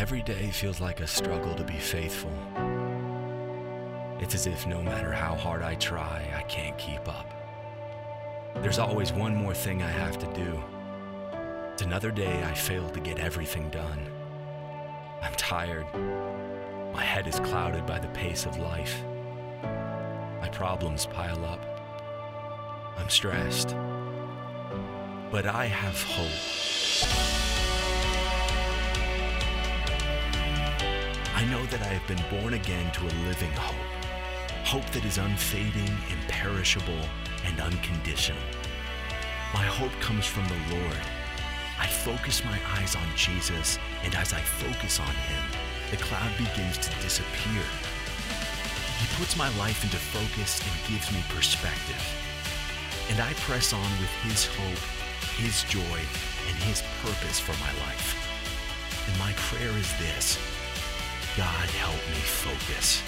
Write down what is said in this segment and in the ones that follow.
Every day feels like a struggle to be faithful. It's as if no matter how hard I try, I can't keep up. There's always one more thing I have to do. It's another day I fail to get everything done. I'm tired. My head is clouded by the pace of life. My problems pile up. I'm stressed. But I have hope. I know that I have been born again to a living hope. Hope that is unfading, imperishable, and unconditional. My hope comes from the Lord. I focus my eyes on Jesus, and as I focus on Him, the cloud begins to disappear. He puts my life into focus and gives me perspective. And I press on with His hope, His joy, and His purpose for my life. And my prayer is this God, help me focus.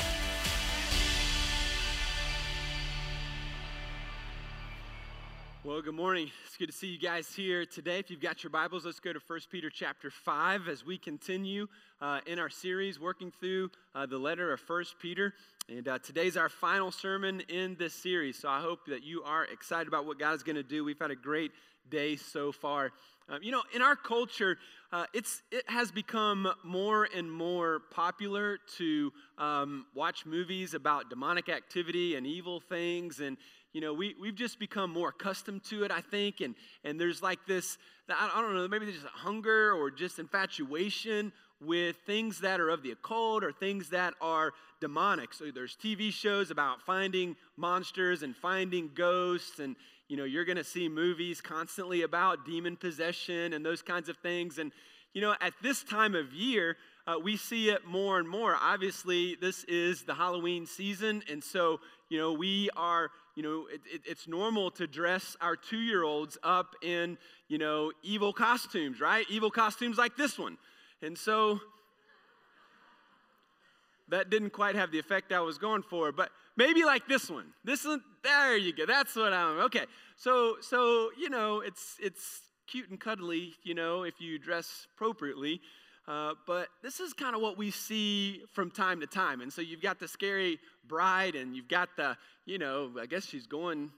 Well, good morning. It's good to see you guys here today. If you've got your Bibles, let's go to 1 Peter chapter 5 as we continue uh, in our series working through uh, the letter of 1 Peter. And uh, today's our final sermon in this series. So I hope that you are excited about what God is going to do. We've had a great day so far. Um, you know, in our culture, uh, it's, it has become more and more popular to um, watch movies about demonic activity and evil things. And, you know, we, we've just become more accustomed to it, I think. And, and there's like this, I, don't know, maybe there's a hunger or just infatuation with things that are of the occult or things that are demonic. So there's TV shows about finding monsters and finding ghosts and you know, you're going to see movies constantly about demon possession and those kinds of things. And, you know, at this time of year, uh, we see it more and more. Obviously, this is the Halloween season. And so, you know, we are, you know, it, it, it's normal to dress our two year olds up in, you know, evil costumes, right? Evil costumes like this one. And so, that didn't quite have the effect I was going for, but maybe like this one. This one, there you go. That's what I'm. Okay. So, so you know, it's it's cute and cuddly, you know, if you dress appropriately. Uh, but this is kind of what we see from time to time. And so you've got the scary bride, and you've got the, you know, I guess she's going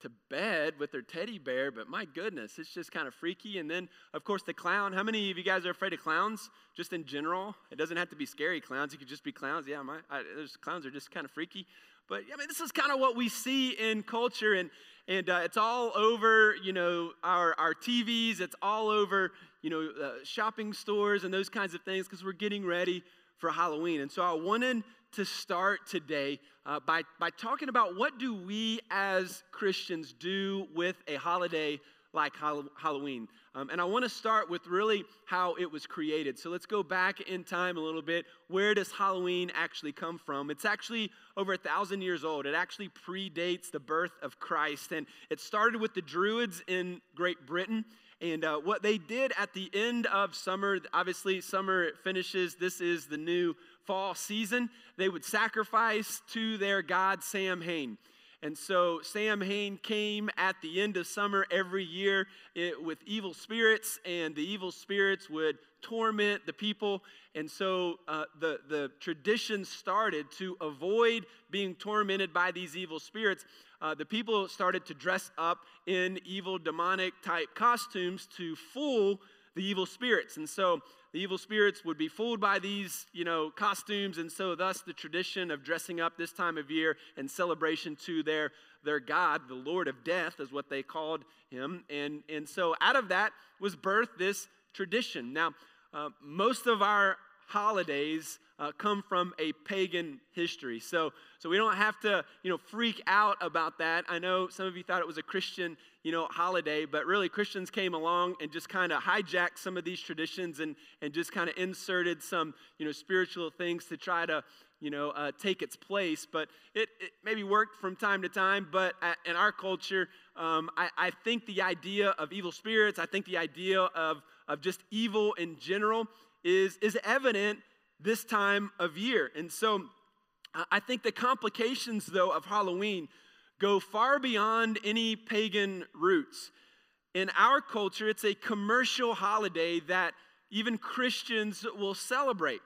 to bed with their teddy bear, but my goodness, it's just kind of freaky. And then, of course, the clown. How many of you guys are afraid of clowns? Just in general, it doesn't have to be scary clowns. It could just be clowns. Yeah, my I, clowns are just kind of freaky. But I mean, this is kind of what we see in culture, and and uh, it's all over, you know, our our TVs. It's all over, you know, uh, shopping stores and those kinds of things because we're getting ready for Halloween. And so I wanted to start today uh, by, by talking about what do we as Christians do with a holiday like Halloween. Um, and I want to start with really how it was created. So let's go back in time a little bit. Where does Halloween actually come from? It's actually over a thousand years old. It actually predates the birth of Christ. And it started with the Druids in Great Britain. And uh, what they did at the end of summer, obviously, summer finishes. This is the new fall season. They would sacrifice to their god Samhain. And so Samhain came at the end of summer every year it, with evil spirits, and the evil spirits would torment the people. And so uh, the, the tradition started to avoid being tormented by these evil spirits uh, the people started to dress up in evil demonic type costumes to fool the evil spirits. And so the evil spirits would be fooled by these, you know, costumes. And so thus the tradition of dressing up this time of year in celebration to their, their God, the Lord of death, is what they called him. And, and so out of that was birthed this tradition. Now, uh, most of our holidays uh, come from a pagan history. So, so we don't have to, you know, freak out about that. I know some of you thought it was a Christian, you know, holiday, but really Christians came along and just kind of hijacked some of these traditions and, and just kind of inserted some, you know, spiritual things to try to, you know, uh, take its place. But it, it, maybe worked from time to time. But in our culture, um, I, I think the idea of evil spirits, I think the idea of, of just evil in general is, is evident this time of year. And so I think the complications, though, of Halloween go far beyond any pagan roots. In our culture, it's a commercial holiday that even Christians will celebrate.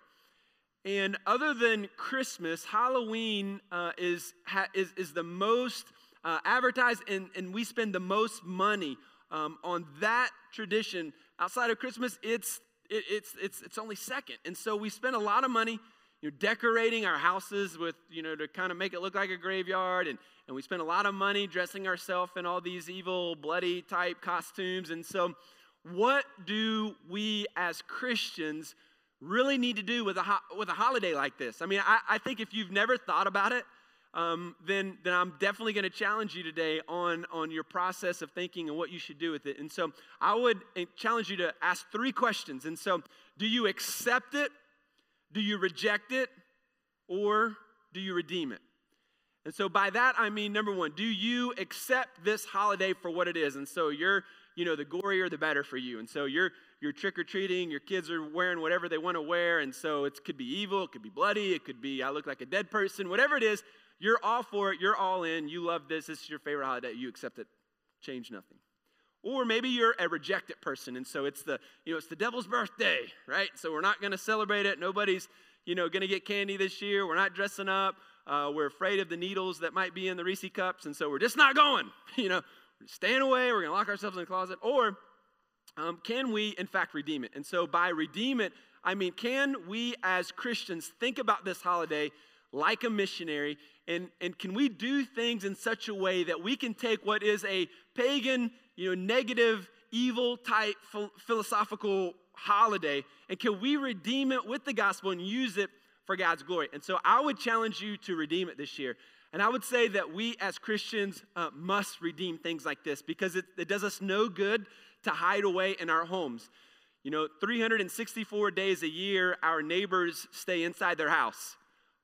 And other than Christmas, Halloween uh, is, ha, is, is the most uh, advertised, and, and we spend the most money um, on that tradition. Outside of Christmas, it's, it, it's, it's, it's only second. And so we spend a lot of money you know, decorating our houses with, you know, to kind of make it look like a graveyard. And, and we spend a lot of money dressing ourselves in all these evil, bloody type costumes. And so, what do we as Christians really need to do with a, ho- with a holiday like this? I mean, I, I think if you've never thought about it, um, then, then I'm definitely going to challenge you today on, on your process of thinking and what you should do with it. And so I would eh, challenge you to ask three questions. And so, do you accept it do you reject it or do you redeem it? And so by that I mean number 1, do you accept this holiday for what it is? And so you're, you know, the gorier the better for you. And so you're you're trick or treating, your kids are wearing whatever they want to wear, and so it could be evil, it could be bloody, it could be I look like a dead person, whatever it is, you're all for it, you're all in, you love this, this is your favorite holiday, you accept it, change nothing. Or maybe you're a rejected person, and so it's the, you know, it's the devil's birthday, right? So we're not going to celebrate it. Nobody's, you know, going to get candy this year. We're not dressing up. Uh, we're afraid of the needles that might be in the Reese cups, and so we're just not going. You know, we're staying away. We're going to lock ourselves in the closet. Or um, can we, in fact, redeem it? And so by redeem it, I mean, can we as Christians think about this holiday like a missionary? And, and can we do things in such a way that we can take what is a pagan you know, negative, evil type philosophical holiday? And can we redeem it with the gospel and use it for God's glory? And so I would challenge you to redeem it this year. And I would say that we as Christians uh, must redeem things like this because it, it does us no good to hide away in our homes. You know, 364 days a year, our neighbors stay inside their house.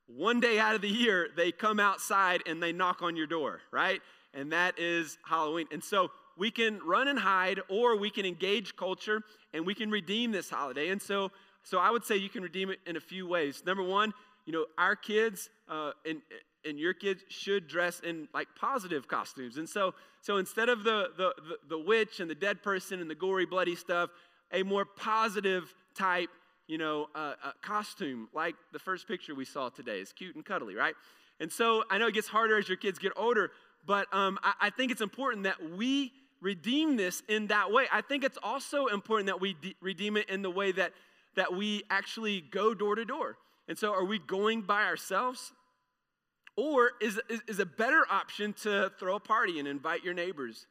One day out of the year, they come outside and they knock on your door, right? And that is Halloween. And so we can run and hide, or we can engage culture and we can redeem this holiday. And so, so I would say you can redeem it in a few ways. Number one, you know, our kids uh, and and your kids should dress in like positive costumes. And so, so instead of the, the, the, the witch and the dead person and the gory, bloody stuff, a more positive type, you know, costume like the first picture we saw today is cute and cuddly, right? And so I know it gets harder as your kids get older, but um, I, I think it's important that we redeem this in that way. I think it's also important that we de- redeem it in the way that, that we actually go door to door. And so, are we going by ourselves? Or is, is, is a better option to throw a party and invite your neighbors,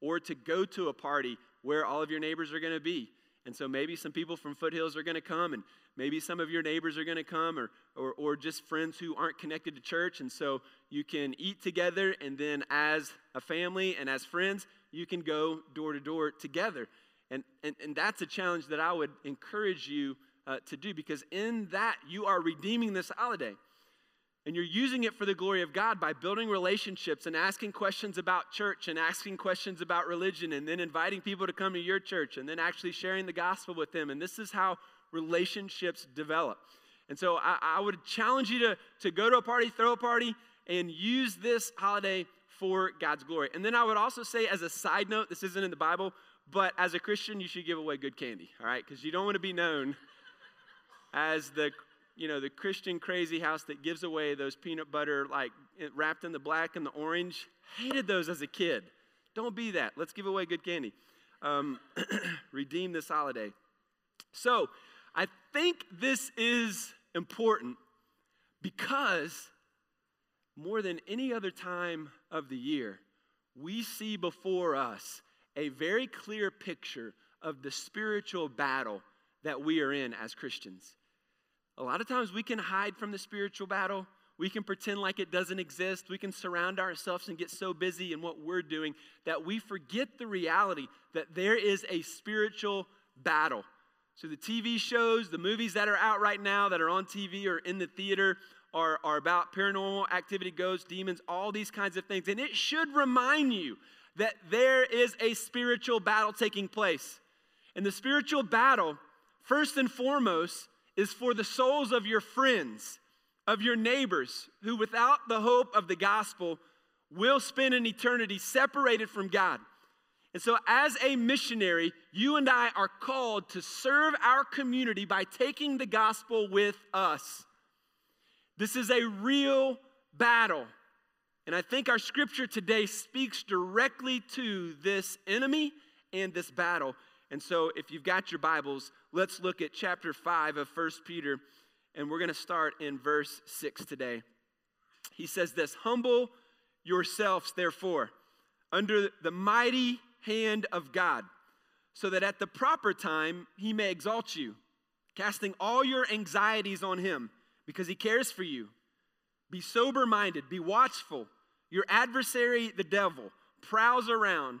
or to go to a party where all of your neighbors are going to be? And so maybe some people from Foothills are going to come, and maybe some of your neighbors are going to come, or, or, or just friends who aren't connected to church. And so you can eat together, and then as a family and as friends, you can go door to door together. And, and, and that's a challenge that I would encourage you uh, to do because in that you are redeeming this holiday. And you're using it for the glory of God by building relationships and asking questions about church and asking questions about religion and then inviting people to come to your church and then actually sharing the gospel with them. And this is how relationships develop. And so I, I would challenge you to, to go to a party, throw a party, and use this holiday for God's glory. And then I would also say, as a side note, this isn't in the Bible, but as a Christian, you should give away good candy, all right? Because you don't want to be known as the you know the Christian crazy house that gives away those peanut butter like wrapped in the black and the orange. Hated those as a kid. Don't be that. Let's give away good candy. Um, redeem this holiday. So I think this is important because more than any other time of the year, we see before us a very clear picture of the spiritual battle that we are in as Christians. A lot of times we can hide from the spiritual battle. We can pretend like it doesn't exist. We can surround ourselves and get so busy in what we're doing that we forget the reality that there is a spiritual battle. So, the TV shows, the movies that are out right now that are on TV or in the theater, are, are about paranormal activity, ghosts, demons, all these kinds of things. And it should remind you that there is a spiritual battle taking place. And the spiritual battle, first and foremost, is for the souls of your friends, of your neighbors, who without the hope of the gospel will spend an eternity separated from God. And so, as a missionary, you and I are called to serve our community by taking the gospel with us. This is a real battle. And I think our scripture today speaks directly to this enemy and this battle. And so, if you've got your Bibles, let's look at chapter 5 of 1 Peter, and we're going to start in verse 6 today. He says this Humble yourselves, therefore, under the mighty hand of God, so that at the proper time he may exalt you, casting all your anxieties on him, because he cares for you. Be sober minded, be watchful. Your adversary, the devil, prowls around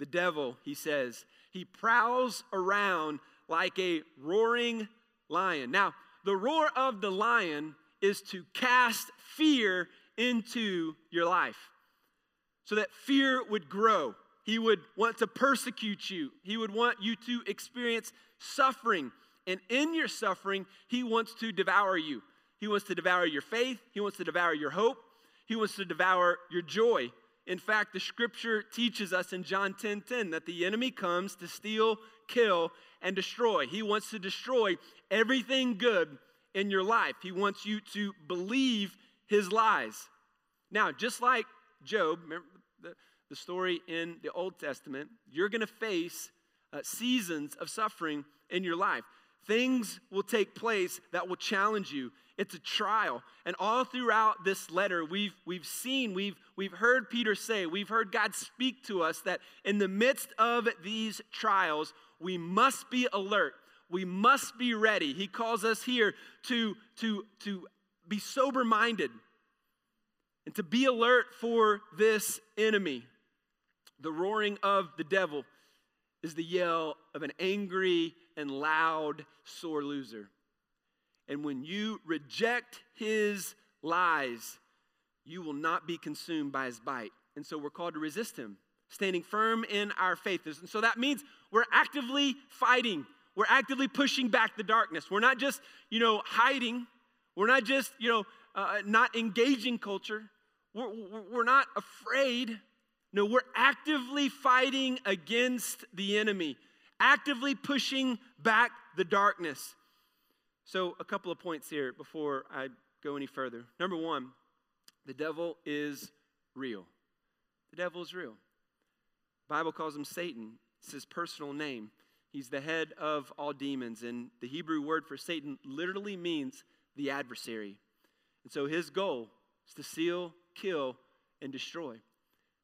the devil, he says, he prowls around like a roaring lion. Now, the roar of the lion is to cast fear into your life so that fear would grow. He would want to persecute you, he would want you to experience suffering. And in your suffering, he wants to devour you. He wants to devour your faith, he wants to devour your hope, he wants to devour your joy. In fact, the scripture teaches us in John 10 10 that the enemy comes to steal, kill, and destroy. He wants to destroy everything good in your life. He wants you to believe his lies. Now, just like Job, remember the, the story in the Old Testament, you're going to face uh, seasons of suffering in your life. Things will take place that will challenge you. It's a trial. And all throughout this letter, we've, we've seen, we've, we've heard Peter say, we've heard God speak to us that in the midst of these trials, we must be alert. We must be ready. He calls us here to, to, to be sober minded and to be alert for this enemy. The roaring of the devil is the yell of an angry and loud sore loser. And when you reject his lies, you will not be consumed by his bite. And so we're called to resist him, standing firm in our faith. And so that means we're actively fighting. We're actively pushing back the darkness. We're not just, you know, hiding. We're not just, you know, uh, not engaging culture. We're, we're not afraid. No, we're actively fighting against the enemy, actively pushing back the darkness. So, a couple of points here before I go any further. Number one, the devil is real. The devil is real. The Bible calls him Satan. It's his personal name. He's the head of all demons, and the Hebrew word for Satan literally means the adversary. And so his goal is to steal, kill, and destroy.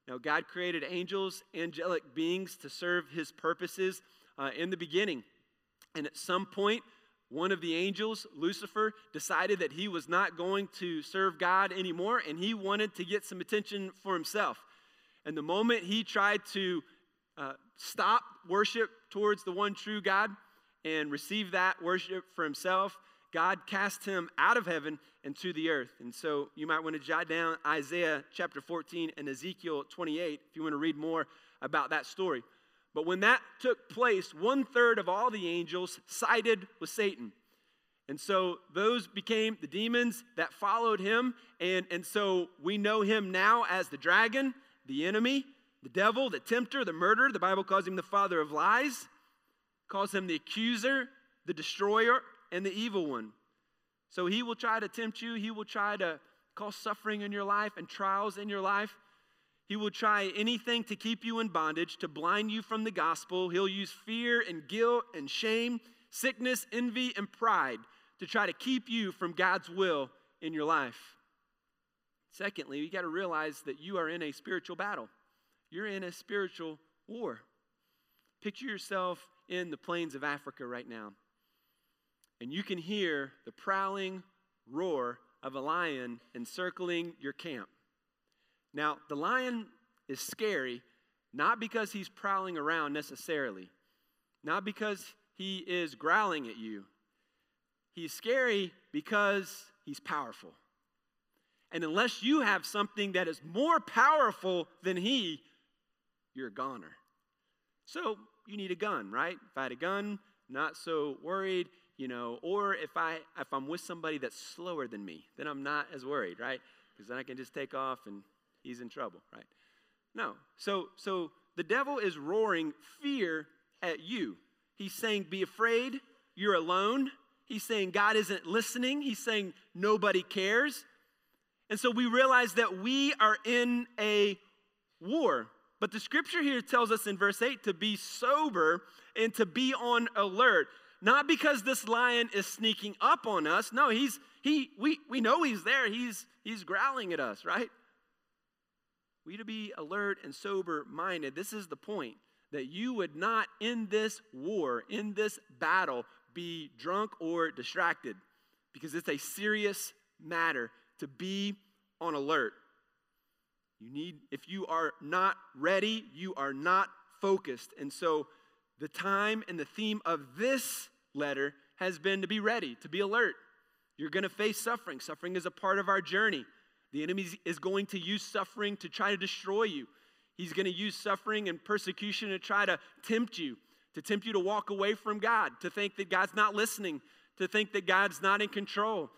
Now, God created angels, angelic beings to serve his purposes uh, in the beginning. And at some point, one of the angels, Lucifer, decided that he was not going to serve God anymore and he wanted to get some attention for himself. And the moment he tried to uh, stop worship towards the one true God and receive that worship for himself, God cast him out of heaven and to the earth. And so you might want to jot down Isaiah chapter 14 and Ezekiel 28 if you want to read more about that story. But when that took place, one third of all the angels sided with Satan. And so those became the demons that followed him. And, and so we know him now as the dragon, the enemy, the devil, the tempter, the murderer. The Bible calls him the father of lies, calls him the accuser, the destroyer, and the evil one. So he will try to tempt you, he will try to cause suffering in your life and trials in your life. He will try anything to keep you in bondage, to blind you from the gospel. He'll use fear and guilt and shame, sickness, envy, and pride to try to keep you from God's will in your life. Secondly, you got to realize that you are in a spiritual battle. You're in a spiritual war. Picture yourself in the plains of Africa right now, and you can hear the prowling roar of a lion encircling your camp. Now, the lion is scary not because he's prowling around necessarily, not because he is growling at you. He's scary because he's powerful. And unless you have something that is more powerful than he, you're a goner. So you need a gun, right? If I had a gun, not so worried, you know, or if I if I'm with somebody that's slower than me, then I'm not as worried, right? Because then I can just take off and he's in trouble, right? No. So so the devil is roaring fear at you. He's saying, Be afraid, you're alone. He's saying God isn't listening. He's saying nobody cares. And so we realize that we are in a war. But the scripture here tells us in verse 8 to be sober and to be on alert. Not because this lion is sneaking up on us. No, he's he we we know he's there. He's he's growling at us, right? We to be alert and sober minded. This is the point that you would not in this war, in this battle, be drunk or distracted because it's a serious matter to be on alert. You need, if you are not ready, you are not focused. And so the time and the theme of this letter has been to be ready, to be alert. You're going to face suffering. Suffering is a part of our journey. The enemy is going to use suffering to try to destroy you. He's going to use suffering and persecution to try to tempt you, to tempt you to walk away from God, to think that God's not listening, to think that God's not in control.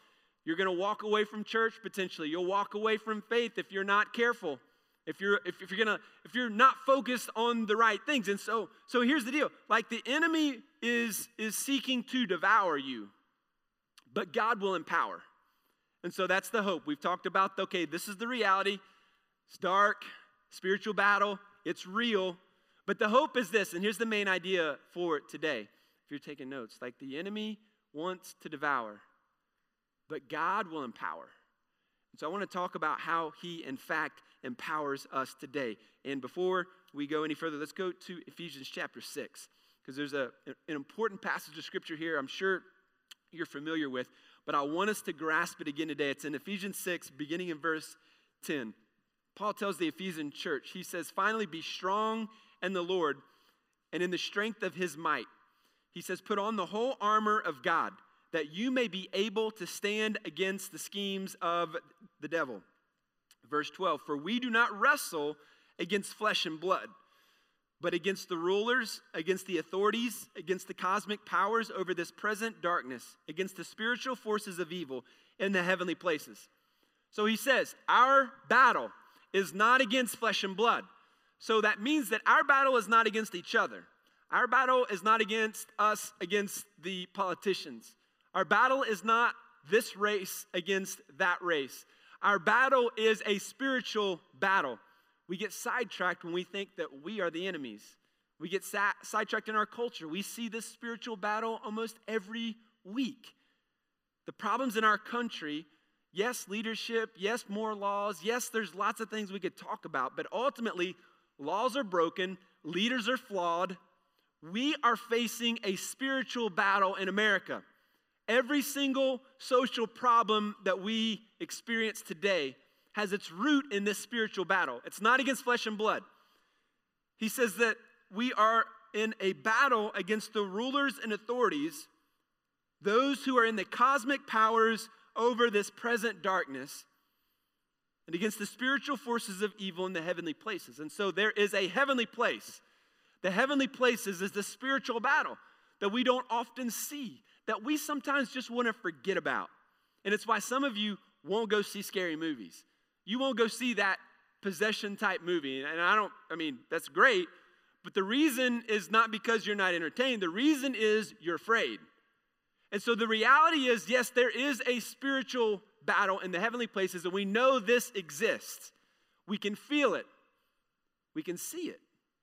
You're going to walk away from church potentially. You'll walk away from faith if you're not careful. If you're if, if you're going to if you're not focused on the right things. And so so here's the deal. Like the enemy is is seeking to devour you, but God will empower. And so that's the hope. We've talked about okay, this is the reality. It's dark, spiritual battle, it's real. But the hope is this, and here's the main idea for it today. If you're taking notes, like the enemy wants to devour, but God will empower. And so I want to talk about how he, in fact, empowers us today. And before we go any further, let's go to Ephesians chapter 6, because there's a, an important passage of scripture here I'm sure you're familiar with, but I want us to grasp it again today. It's in Ephesians 6, beginning in verse 10. Paul tells the Ephesian church, he says, Finally, be strong in the Lord and in the strength of his might. He says, Put on the whole armor of God, that you may be able to stand against the schemes of the devil. Verse 12, For we do not wrestle against flesh and blood, but against the rulers, against the authorities, against the cosmic powers over this present darkness, against the spiritual forces of evil in the heavenly places. So he says, Our battle is not against flesh and blood. So that means that our battle is not against each other. Our battle is not against us, against the politicians. Our battle is not this race against that race. Our battle is a spiritual battle. We get sidetracked when we think that we are the enemies. We get sa- sidetracked in our culture. We see this spiritual battle almost every week. The problems in our country Yes, leadership. Yes, more laws. Yes, there's lots of things we could talk about, but ultimately, laws are broken, leaders are flawed. We are facing a spiritual battle in America. Every single social problem that we experience today has its root in this spiritual battle. It's not against flesh and blood. He says that we are in a battle against the rulers and authorities, those who are in the cosmic powers over this present darkness and against the spiritual forces of evil in the heavenly places. And so there is a heavenly place. The heavenly places is the spiritual battle that we don't often see, that we sometimes just want to forget about. And it's why some of you won't go see scary movies. You won't go see that possession type movie. And I don't, I mean, that's great, but the reason is not because you're not entertained. The reason is you're afraid. And so the reality is yes, there is a spiritual battle in the heavenly places, and we know this exists. We can feel it, we can see it.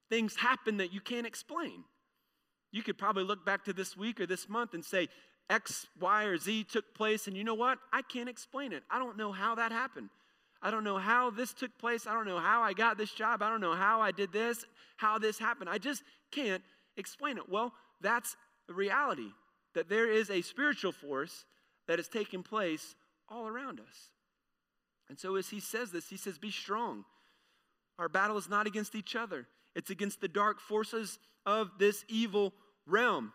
Things happen that you can't explain. You could probably look back to this week or this month and say, X, Y, or Z took place, and you know what? I can't explain it. I don't know how that happened. I don't know how this took place. I don't know how I got this job. I don't know how I did this, how this happened. I just can't explain it. Well, that's the reality that there is a spiritual force that is taking place all around us. And so, as he says this, he says, Be strong. Our battle is not against each other, it's against the dark forces of this evil realm.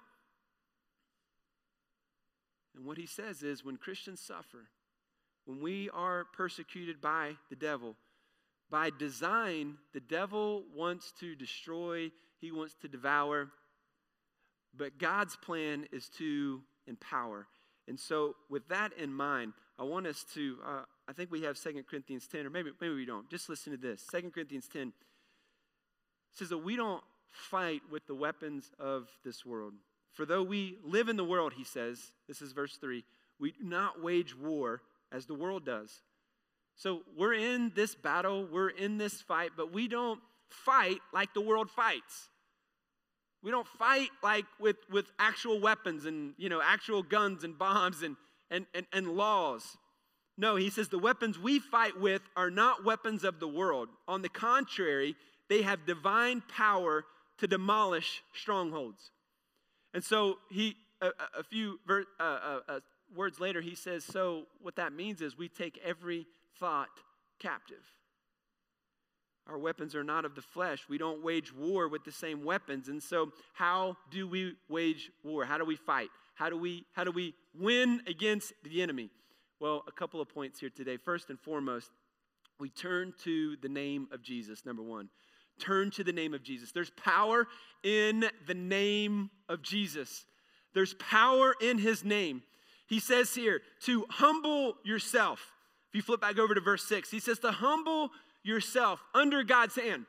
And what he says is when Christians suffer, when we are persecuted by the devil, by design, the devil wants to destroy, he wants to devour, but God's plan is to empower. And so, with that in mind, I want us to, uh, I think we have 2 Corinthians 10, or maybe, maybe we don't. Just listen to this 2 Corinthians 10 says that we don't fight with the weapons of this world. For though we live in the world, he says, this is verse 3, we do not wage war as the world does. So we're in this battle, we're in this fight, but we don't fight like the world fights. We don't fight like with, with actual weapons and you know actual guns and bombs and, and, and, and laws. No, he says the weapons we fight with are not weapons of the world. On the contrary, they have divine power to demolish strongholds. And so he, a, a few ver, uh, uh, uh, words later, he says, so what that means is we take every thought captive. Our weapons are not of the flesh. We don't wage war with the same weapons. And so, how do we wage war? How do we fight? How do we, how do we win against the enemy? Well, a couple of points here today. First and foremost, we turn to the name of Jesus, number one. Turn to the name of Jesus. There's power in the name of Jesus. There's power in his name. He says here to humble yourself. If you flip back over to verse 6, he says to humble yourself under God's hand.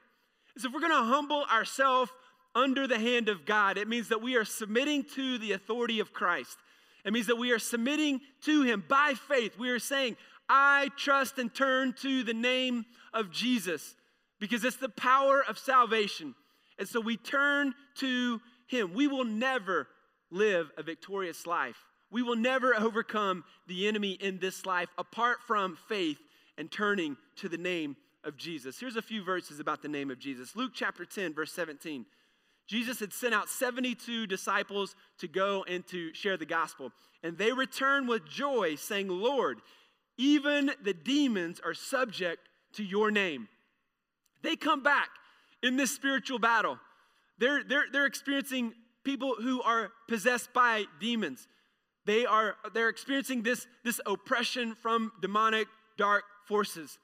So if we're going to humble ourselves under the hand of God, it means that we are submitting to the authority of Christ. It means that we are submitting to Him by faith. We are saying, I trust and turn to the name of Jesus because it's the power of salvation. And so we turn to Him. We will never live a victorious life. We will never overcome the enemy in this life apart from faith and turning to the name of Jesus. Here's a few verses about the name of Jesus. Luke chapter 10, verse 17. Jesus had sent out 72 disciples to go and to share the gospel. And they returned with joy, saying, Lord, even the demons are subject to your name. They come back in this spiritual battle. They're, they're, they're experiencing people who are possessed by demons. They are they're experiencing this, this oppression from demonic dark forces.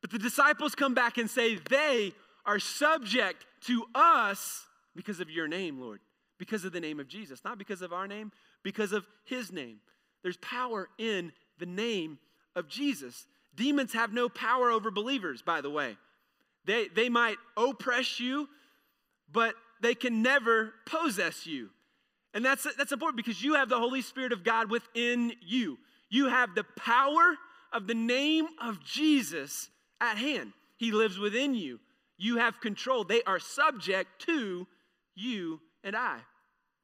But the disciples come back and say, They are subject to us because of your name, Lord, because of the name of Jesus, not because of our name, because of his name. There's power in the name of Jesus. Demons have no power over believers, by the way. They, they might oppress you, but they can never possess you. And that's, that's important because you have the Holy Spirit of God within you. You have the power of the name of Jesus at hand. He lives within you. You have control. They are subject to you and I.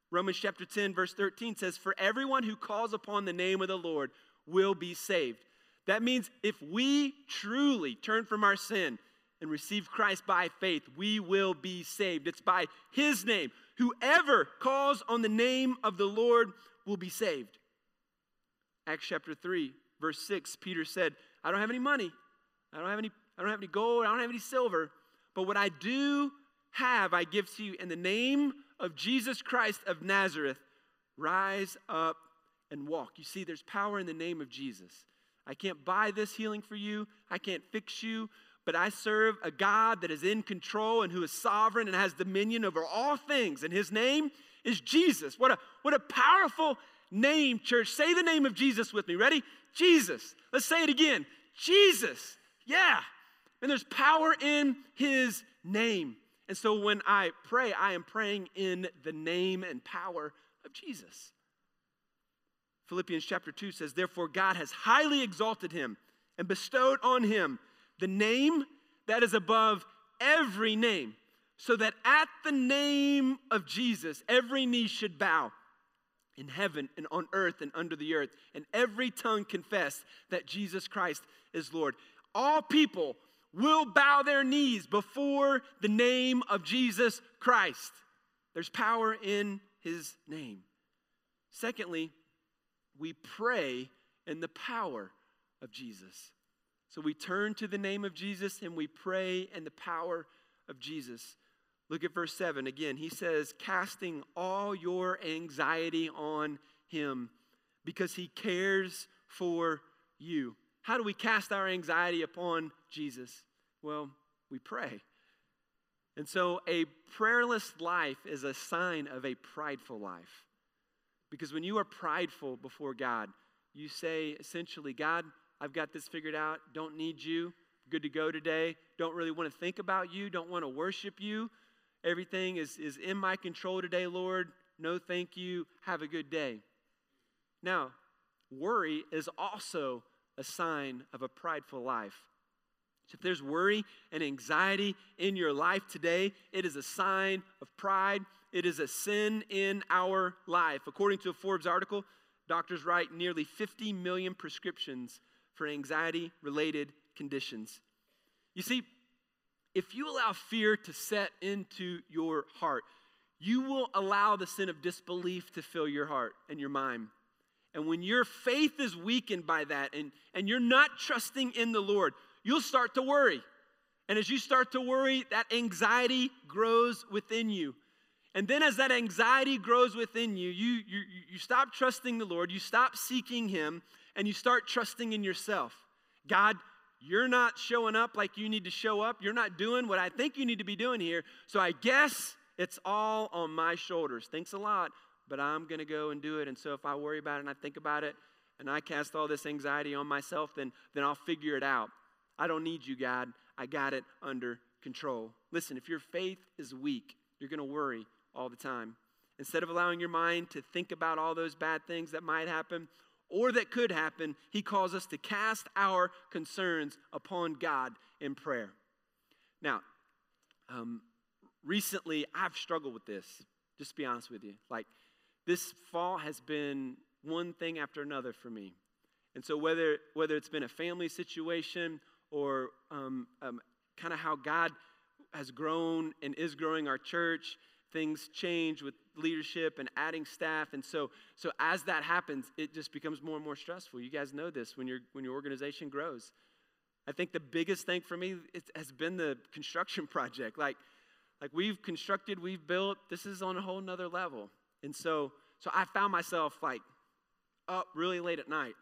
Romans chapter 10, verse 13 says, For everyone who calls upon the name of the Lord will be saved. That means if we truly turn from our sin and receive Christ by faith, we will be saved. It's by His name. Whoever calls on the name of the Lord will be saved. Acts chapter 3, verse 6, Peter said, I don't have any money, I don't have any, I don't have any gold, I don't have any silver, but what I do have, I give to you in the name of Jesus Christ of Nazareth. Rise up and walk. You see, there's power in the name of Jesus. I can't buy this healing for you, I can't fix you, but I serve a God that is in control and who is sovereign and has dominion over all things, and his name is Jesus. What a, what a powerful name, church. Say the name of Jesus with me. Ready? Jesus. Let's say it again. Jesus. Yeah. And there's power in his name. And so when I pray, I am praying in the name and power of Jesus. Philippians chapter 2 says, Therefore, God has highly exalted him and bestowed on him the name that is above every name, so that at the name of Jesus, every knee should bow in heaven and on earth and under the earth, and every tongue confess that Jesus Christ is Lord all people will bow their knees before the name of Jesus Christ. There's power in his name. Secondly, we pray in the power of Jesus. So we turn to the name of Jesus and we pray in the power of Jesus. Look at verse 7 again. He says, casting all your anxiety on him because he cares for you. How do we cast our anxiety upon Jesus? Well, we pray. And so a prayerless life is a sign of a prideful life. Because when you are prideful before God, you say essentially, God, I've got this figured out, don't need you, good to go today, don't really want to think about you, don't want to worship you. Everything is, is in my control today, Lord. No, thank you. Have a good day. Now, worry is also a sign of a prideful life. So if there's worry and anxiety in your life today, it is a sign of pride. It is a sin in our life. According to a Forbes article, doctors write nearly 50 million prescriptions for anxiety related conditions. You see, if you allow fear to set into your heart, you will allow the sin of disbelief to fill your heart and your mind. And when your faith is weakened by that and, and you're not trusting in the Lord, you'll start to worry. And as you start to worry, that anxiety grows within you. And then as that anxiety grows within you, you, you, you stop trusting the Lord, you stop seeking Him, and you start trusting in yourself. God, you're not showing up like you need to show up. You're not doing what I think you need to be doing here. So I guess it's all on my shoulders. Thanks a lot, but I'm going to go and do it. And so if I worry about it and I think about it and I cast all this anxiety on myself, then, then I'll figure it out. I don't need you, God. I got it under control. Listen, if your faith is weak, you're going to worry all the time. Instead of allowing your mind to think about all those bad things that might happen, or that could happen, he calls us to cast our concerns upon God in prayer. Now, um, recently I've struggled with this, just to be honest with you. Like, this fall has been one thing after another for me. And so, whether, whether it's been a family situation or um, um, kind of how God has grown and is growing our church, things change with leadership and adding staff. And so so as that happens it just becomes more and more stressful. You guys know this. When your when your organization grows i think the biggest thing for me has been the construction project. Like like we've constructed we've built this is on a whole nother level. And so so i found myself like up really late at night.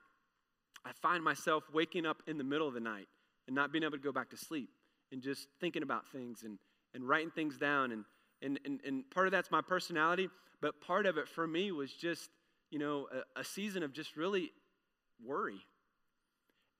I find myself waking up in the middle of the night and not being able to go back to sleep and just thinking about things and and writing things down and and, and, and part of that's my personality, but part of it for me was just, you know, a, a season of just really worry.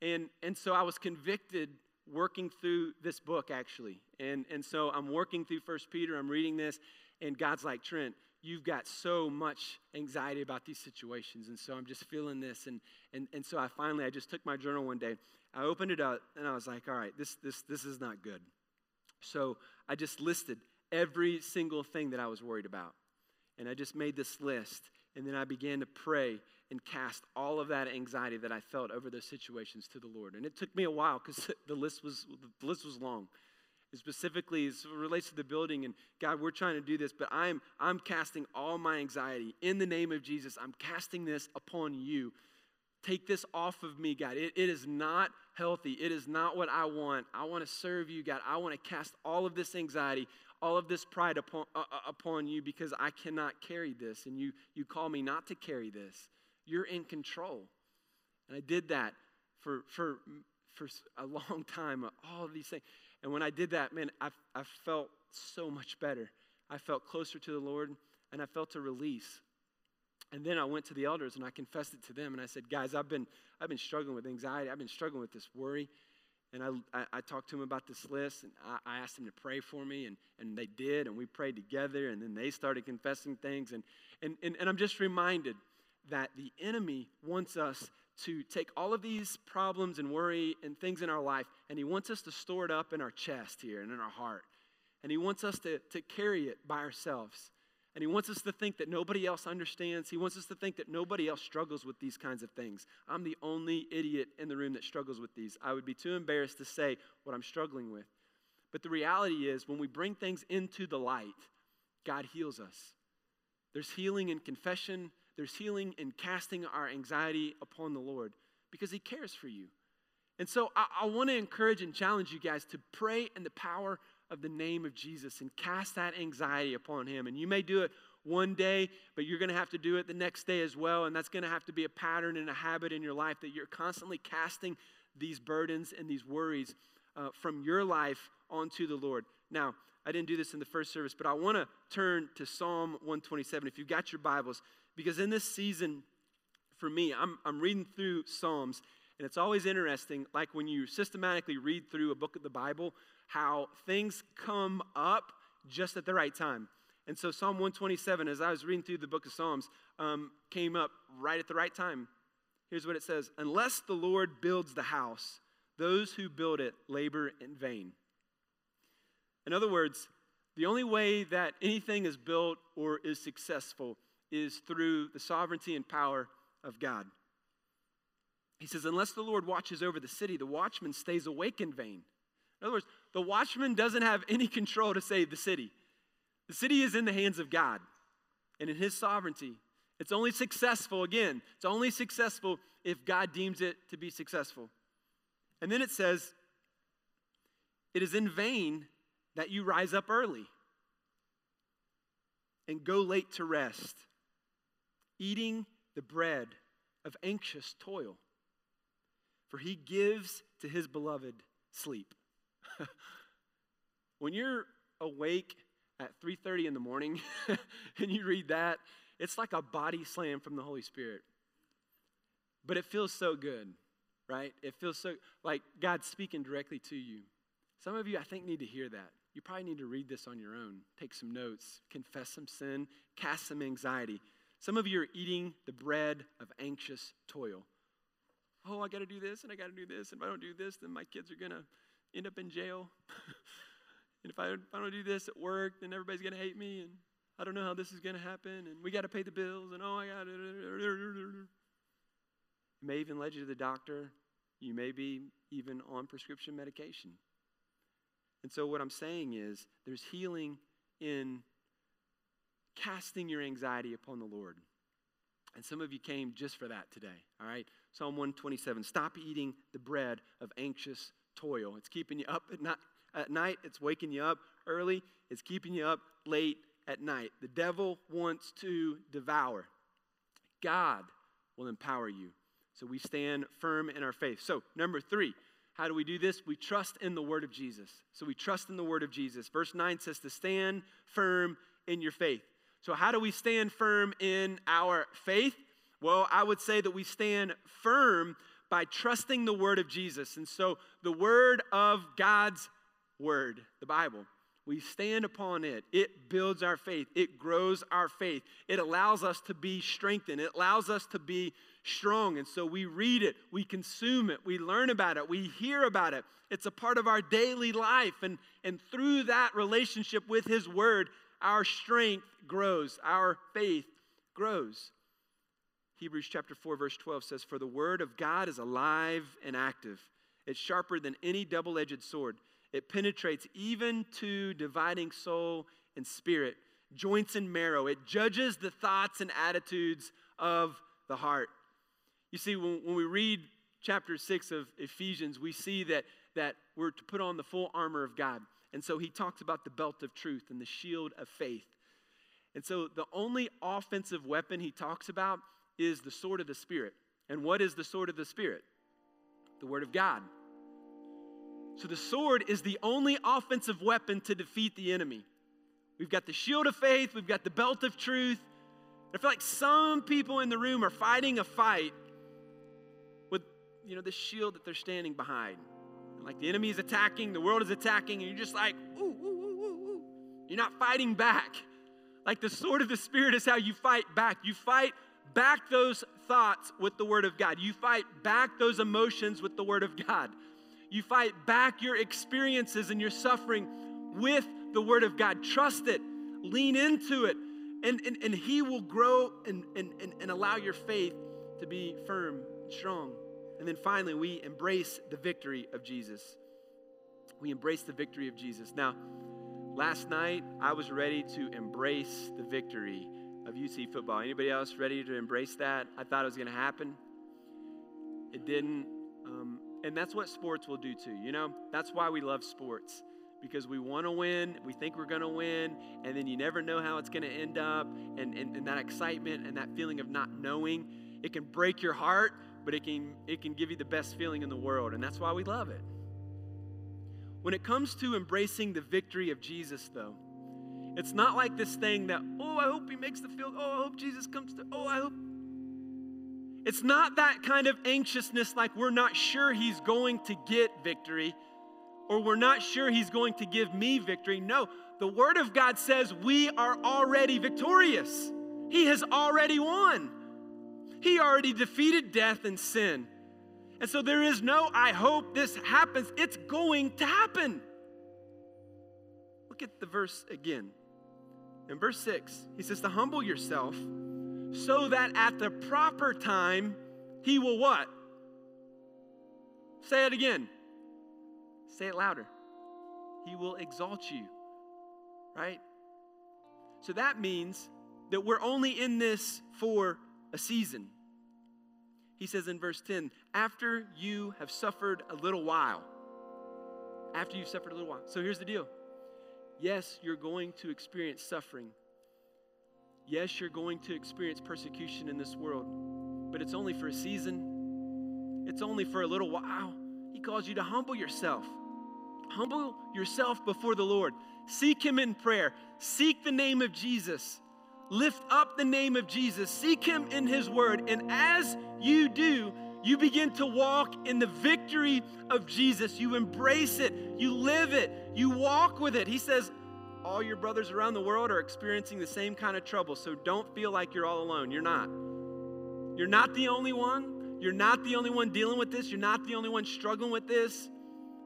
And, and so I was convicted working through this book actually. And, and so I'm working through First Peter, I'm reading this, and God's like, Trent, you've got so much anxiety about these situations. And so I'm just feeling this. And, and, and so I finally, I just took my journal one day. I opened it up and I was like, all right, this, this, this is not good. So I just listed every single thing that I was worried about. And I just made this list. And then I began to pray and cast all of that anxiety that I felt over those situations to the Lord. And it took me a while because the list was the list was long. specifically, as it relates to the building, and God, we're trying to do this, but I'm I'm casting all my anxiety in the name of Jesus. I'm casting this upon you. Take this off of me, God. It, it is not healthy. It is not what I want. I want to serve you, God. I want to cast all of this anxiety all of this pride upon, uh, uh, upon you because I cannot carry this. And you, you call me not to carry this. You're in control. And I did that for, for, for a long time, all of these things. And when I did that, man, I, I felt so much better. I felt closer to the Lord and I felt a release. And then I went to the elders and I confessed it to them and I said, guys, I've been, I've been struggling with anxiety. I've been struggling with this worry. And I, I, I, talked to him about this list, and I, I, asked him to pray for me, and, and they did, and we prayed together, and then they started confessing things. And, and, and, and I'm just reminded that the enemy wants us to take all of these problems and worry and things in our life, and he wants us to store it up in our chest here and in our heart. And he wants us to, to carry it by ourselves. And he wants us to think that nobody else understands. He wants us to think that nobody else struggles with these kinds of things. I'm the only idiot in the room that struggles with these. I would be too embarrassed to say what I'm struggling with. But the reality is, when we bring things into the light, God heals us. There's healing in confession, there's healing in casting our anxiety upon the Lord because He cares for you. And so I, I want to encourage and challenge you guys to pray in the power of the name of Jesus and cast that anxiety upon Him. And you may do it one day, but you're going to have to do it the next day as well. And that's going to have to be a pattern and a habit in your life that you're constantly casting these burdens and these worries uh, from your life onto the Lord. Now, I didn't do this in the first service, but I want to turn to Psalm 127 if you've got your Bibles, because in this season, for me, I'm, I'm reading through Psalms, and it's always interesting, like when you systematically read through a book of the Bible, how things come up just at the right time. And so Psalm 127, as I was reading through the book of Psalms, um, came up right at the right time. Here's what it says Unless the Lord builds the house, those who build it labor in vain. In other words, the only way that anything is built or is successful is through the sovereignty and power of God. He says, Unless the Lord watches over the city, the watchman stays awake in vain. In other words, the watchman doesn't have any control to save the city. The city is in the hands of God and in His sovereignty. It's only successful, again, it's only successful if God deems it to be successful. And then it says, It is in vain that you rise up early and go late to rest, eating the bread of anxious toil. For he gives to his beloved sleep. when you're awake at 3:30 in the morning and you read that, it's like a body slam from the Holy Spirit. But it feels so good, right? It feels so like God's speaking directly to you. Some of you I think need to hear that. You probably need to read this on your own. Take some notes, confess some sin, cast some anxiety. Some of you are eating the bread of anxious toil. Oh, I got to do this and I got to do this. And if I don't do this, then my kids are going to end up in jail. And if I, if I don't do this at work, then everybody's going to hate me. And I don't know how this is going to happen. And we got to pay the bills. And oh, I got to. It may even lead you to the doctor. You may be even on prescription medication. And so, what I'm saying is, there's healing in casting your anxiety upon the Lord. And some of you came just for that today, all right? Psalm 127 Stop eating the bread of anxious toil. It's keeping you up at night, at night, it's waking you up early, it's keeping you up late at night. The devil wants to devour. God will empower you. So we stand firm in our faith. So, number three, how do we do this? We trust in the word of Jesus. So we trust in the word of Jesus. Verse 9 says to stand firm in your faith. So, how do we stand firm in our faith? Well, I would say that we stand firm by trusting the word of Jesus. And so, the word of God's word, the Bible. We stand upon it. It builds our faith. It grows our faith. It allows us to be strengthened. It allows us to be strong. And so we read it, we consume it, we learn about it, we hear about it. It's a part of our daily life. And, and through that relationship with His Word, our strength grows, our faith grows. Hebrews chapter 4, verse 12 says, For the Word of God is alive and active, it's sharper than any double edged sword it penetrates even to dividing soul and spirit, joints and marrow. It judges the thoughts and attitudes of the heart. You see, when, when we read chapter 6 of Ephesians, we see that, that we're to put on the full armor of God. And so he talks about the belt of truth and the shield of faith. And so the only offensive weapon he talks about is the sword of the Spirit. And what is the sword of the Spirit? The Word of God. So the sword is the only offensive weapon to defeat the enemy. We've got the shield of faith, we've got the belt of truth. I feel like some people in the room are fighting a fight with, you know, the shield that they're standing behind. And like the enemy is attacking, the world is attacking, and you're just like, ooh, ooh, ooh, ooh, ooh. You're not fighting back. Like the sword of the Spirit is how you fight back. You fight back those thoughts with the Word of God. You fight back those emotions with the Word of God. You fight back your experiences and your suffering with the Word of God. Trust it, lean into it, and, and, and He will grow and, and, and, and allow your faith to be firm and strong. And then finally, we embrace the victory of Jesus. We embrace the victory of Jesus. Now, last night, I was ready to embrace the victory of UC football. Anybody else ready to embrace that? I thought it was going to happen. It didn't. Um, and that's what sports will do too, you know? That's why we love sports. because we want to win, we think we're going to win, and then you never know how it's going to end up. And, and, and that excitement and that feeling of not knowing, it can break your heart, but it can, it can give you the best feeling in the world. And that's why we love it. When it comes to embracing the victory of Jesus, though, it's not like this thing that, oh, I hope he makes the field. Oh, I hope Jesus comes to, oh, I hope. It's not that kind of anxiousness like we're not sure he's going to get victory or we're not sure he's going to give me victory. No, the Word of God says we are already victorious. He has already won. He already defeated death and sin. And so there is no, I hope this happens. It's going to happen. Look at the verse again. In verse 6, he says, To humble yourself so that at the proper time he will what? Say it again. Say it louder. He will exalt you, right? So that means that we're only in this for a season. He says in verse 10, after you have suffered a little while. After you've suffered a little while. So here's the deal. Yes, you're going to experience suffering. Yes, you're going to experience persecution in this world, but it's only for a season. It's only for a little while. He calls you to humble yourself. Humble yourself before the Lord. Seek Him in prayer. Seek the name of Jesus. Lift up the name of Jesus. Seek Him in His Word. And as you do, you begin to walk in the victory of Jesus. You embrace it. You live it. You walk with it. He says, all your brothers around the world are experiencing the same kind of trouble. So don't feel like you're all alone. You're not. You're not the only one. You're not the only one dealing with this. You're not the only one struggling with this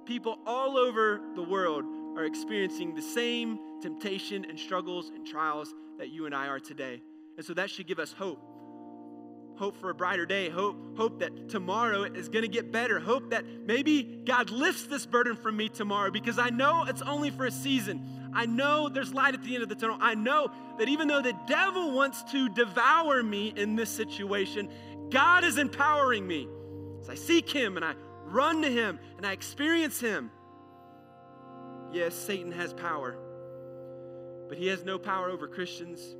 people all over the world are experiencing the same temptation and struggles and trials that you and I are today. And so that should give us hope. Hope for a brighter day. Hope, hope that tomorrow is going to get better. Hope that maybe God lifts this burden from me tomorrow because I know it's only for a season. I know there's light at the end of the tunnel. I know that even though the devil wants to devour me in this situation, God is empowering me. As I seek Him and I run to Him and I experience Him. Yes, Satan has power, but he has no power over Christians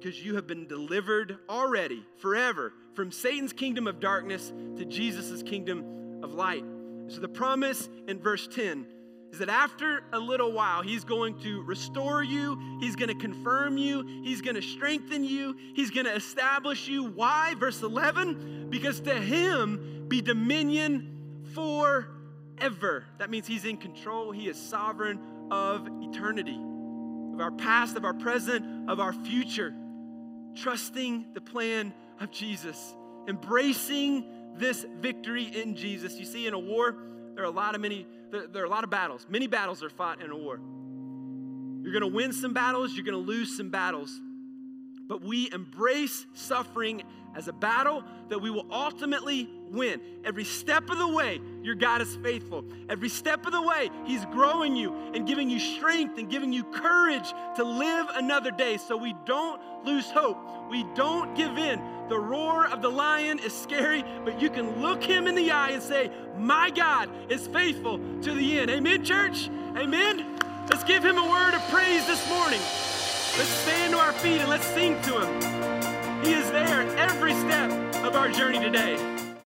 because you have been delivered already, forever, from Satan's kingdom of darkness to Jesus' kingdom of light. So the promise in verse 10 is that after a little while, he's going to restore you, he's going to confirm you, he's going to strengthen you, he's going to establish you. Why? Verse 11, because to him be dominion forever. That means He's in control, He is sovereign of eternity, of our past, of our present, of our future. Trusting the plan of Jesus, embracing this victory in Jesus. You see, in a war, there are a lot of many, there are a lot of battles. Many battles are fought in a war. You're gonna win some battles, you're gonna lose some battles. But we embrace suffering as a battle that we will ultimately win. Every step of the way, your God is faithful. Every step of the way, He's growing you and giving you strength and giving you courage to live another day. So we don't lose hope. We don't give in. The roar of the lion is scary, but you can look him in the eye and say, My God is faithful to the end. Amen, church? Amen? Let's give him a word of praise this morning. Let's stand to our feet and let's sing to him. He is there every step of our journey today.